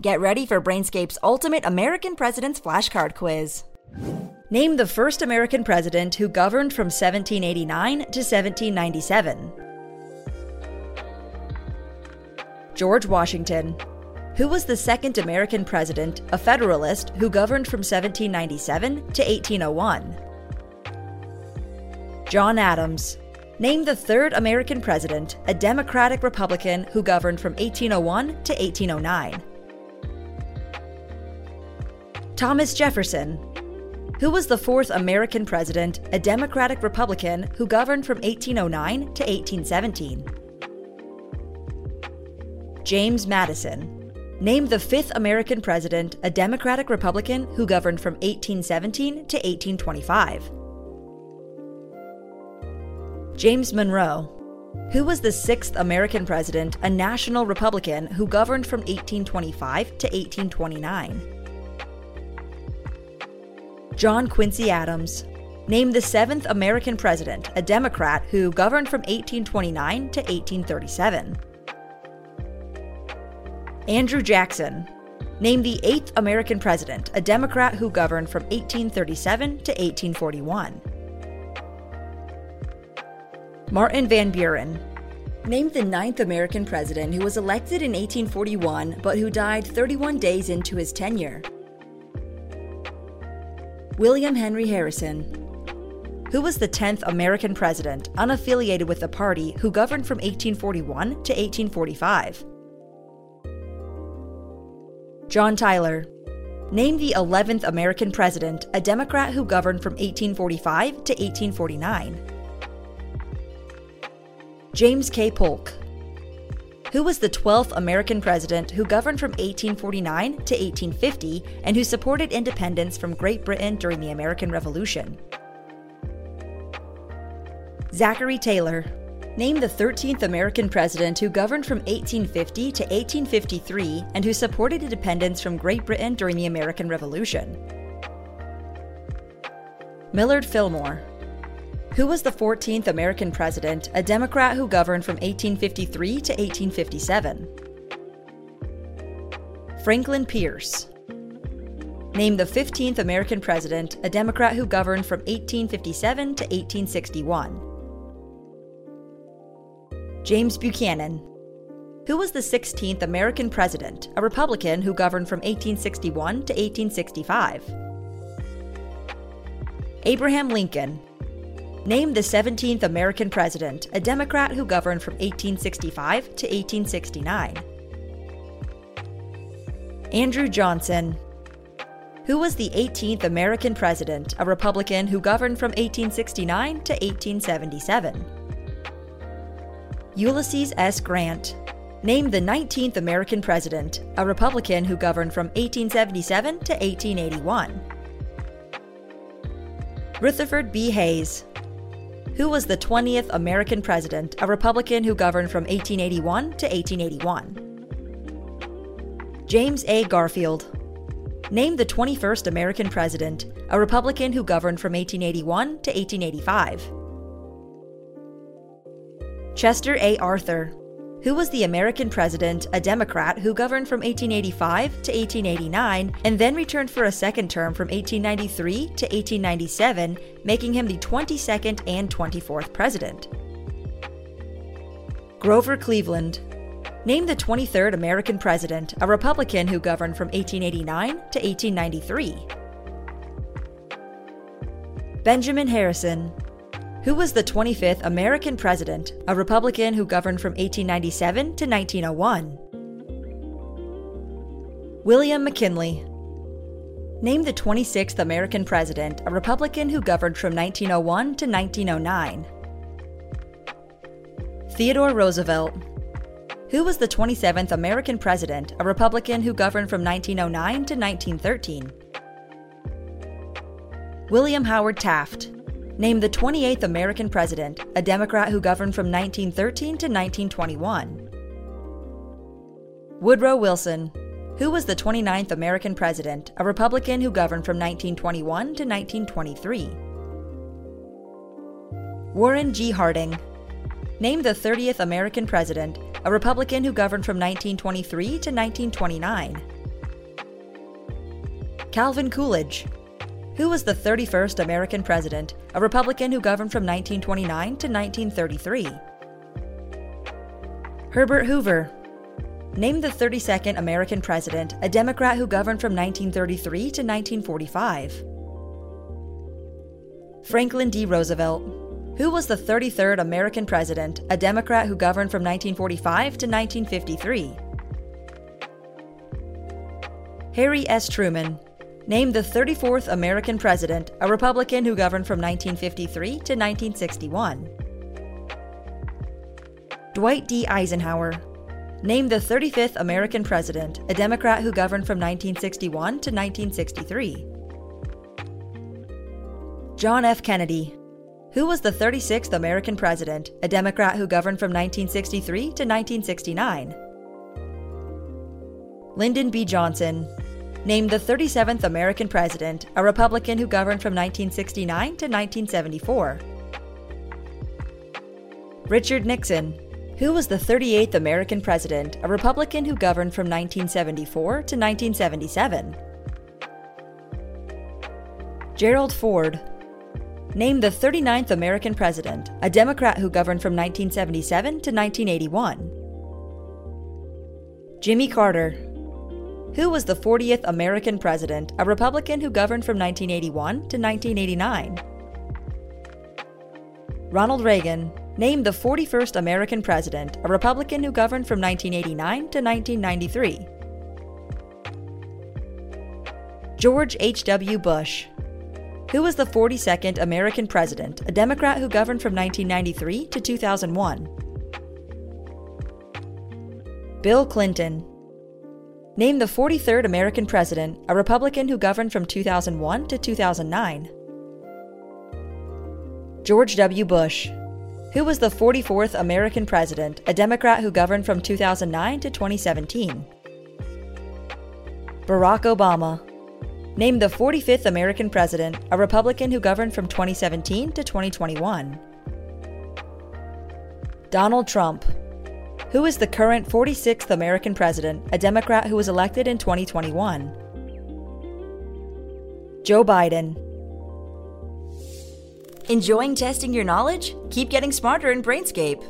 Get ready for Brainscape's ultimate American President's flashcard quiz. Name the first American president who governed from 1789 to 1797. George Washington. Who was the second American president, a Federalist, who governed from 1797 to 1801? John Adams. Name the third American president, a Democratic Republican who governed from 1801 to 1809. Thomas Jefferson. Who was the fourth American president, a Democratic Republican who governed from 1809 to 1817? James Madison. Name the fifth American president, a Democratic Republican who governed from 1817 to 1825. James Monroe. Who was the sixth American president, a national Republican who governed from 1825 to 1829? John Quincy Adams. Named the seventh American president, a Democrat who governed from 1829 to 1837. Andrew Jackson. Named the eighth American president, a Democrat who governed from 1837 to 1841. Martin Van Buren. Named the ninth American president who was elected in 1841 but who died 31 days into his tenure. William Henry Harrison. Who was the 10th American president, unaffiliated with the party, who governed from 1841 to 1845? John Tyler. Name the 11th American president, a Democrat who governed from 1845 to 1849. James K. Polk. Who was the 12th American president who governed from 1849 to 1850 and who supported independence from Great Britain during the American Revolution? Zachary Taylor. Name the 13th American president who governed from 1850 to 1853 and who supported independence from Great Britain during the American Revolution. Millard Fillmore. Who was the 14th American president, a Democrat who governed from 1853 to 1857? Franklin Pierce. Name the 15th American president, a Democrat who governed from 1857 to 1861. James Buchanan. Who was the 16th American president, a Republican who governed from 1861 to 1865? Abraham Lincoln. Name the 17th American president, a Democrat who governed from 1865 to 1869. Andrew Johnson. Who was the 18th American president, a Republican who governed from 1869 to 1877? Ulysses S. Grant. Name the 19th American president, a Republican who governed from 1877 to 1881. Rutherford B. Hayes. Who was the 20th American president, a Republican who governed from 1881 to 1881? James A. Garfield. Name the 21st American president, a Republican who governed from 1881 to 1885. Chester A. Arthur. Who was the American president, a Democrat who governed from 1885 to 1889 and then returned for a second term from 1893 to 1897, making him the 22nd and 24th president? Grover Cleveland. Named the 23rd American president, a Republican who governed from 1889 to 1893. Benjamin Harrison. Who was the 25th American president, a Republican who governed from 1897 to 1901? William McKinley. Name the 26th American president, a Republican who governed from 1901 to 1909. Theodore Roosevelt. Who was the 27th American president, a Republican who governed from 1909 to 1913? William Howard Taft. Name the 28th American president, a Democrat who governed from 1913 to 1921. Woodrow Wilson. Who was the 29th American president, a Republican who governed from 1921 to 1923? Warren G. Harding. named the 30th American president, a Republican who governed from 1923 to 1929. Calvin Coolidge. Who was the 31st American president, a Republican who governed from 1929 to 1933? Herbert Hoover. Name the 32nd American president, a Democrat who governed from 1933 to 1945. Franklin D. Roosevelt. Who was the 33rd American president, a Democrat who governed from 1945 to 1953? Harry S. Truman. Named the 34th American president, a Republican who governed from 1953 to 1961. Dwight D. Eisenhower. Named the 35th American president, a Democrat who governed from 1961 to 1963. John F. Kennedy. Who was the 36th American president, a Democrat who governed from 1963 to 1969? Lyndon B. Johnson. Named the 37th American president, a Republican who governed from 1969 to 1974. Richard Nixon. Who was the 38th American president, a Republican who governed from 1974 to 1977? Gerald Ford. Named the 39th American president, a Democrat who governed from 1977 to 1981. Jimmy Carter. Who was the 40th American president, a Republican who governed from 1981 to 1989. Ronald Reagan. Named the 41st American president, a Republican who governed from 1989 to 1993. George H.W. Bush. Who was the 42nd American president, a Democrat who governed from 1993 to 2001? Bill Clinton. Named the 43rd American president, a Republican who governed from 2001 to 2009. George W. Bush. Who was the 44th American president, a Democrat who governed from 2009 to 2017? Barack Obama. Named the 45th American president, a Republican who governed from 2017 to 2021. Donald Trump. Who is the current 46th American president, a Democrat who was elected in 2021? Joe Biden. Enjoying testing your knowledge? Keep getting smarter in Brainscape.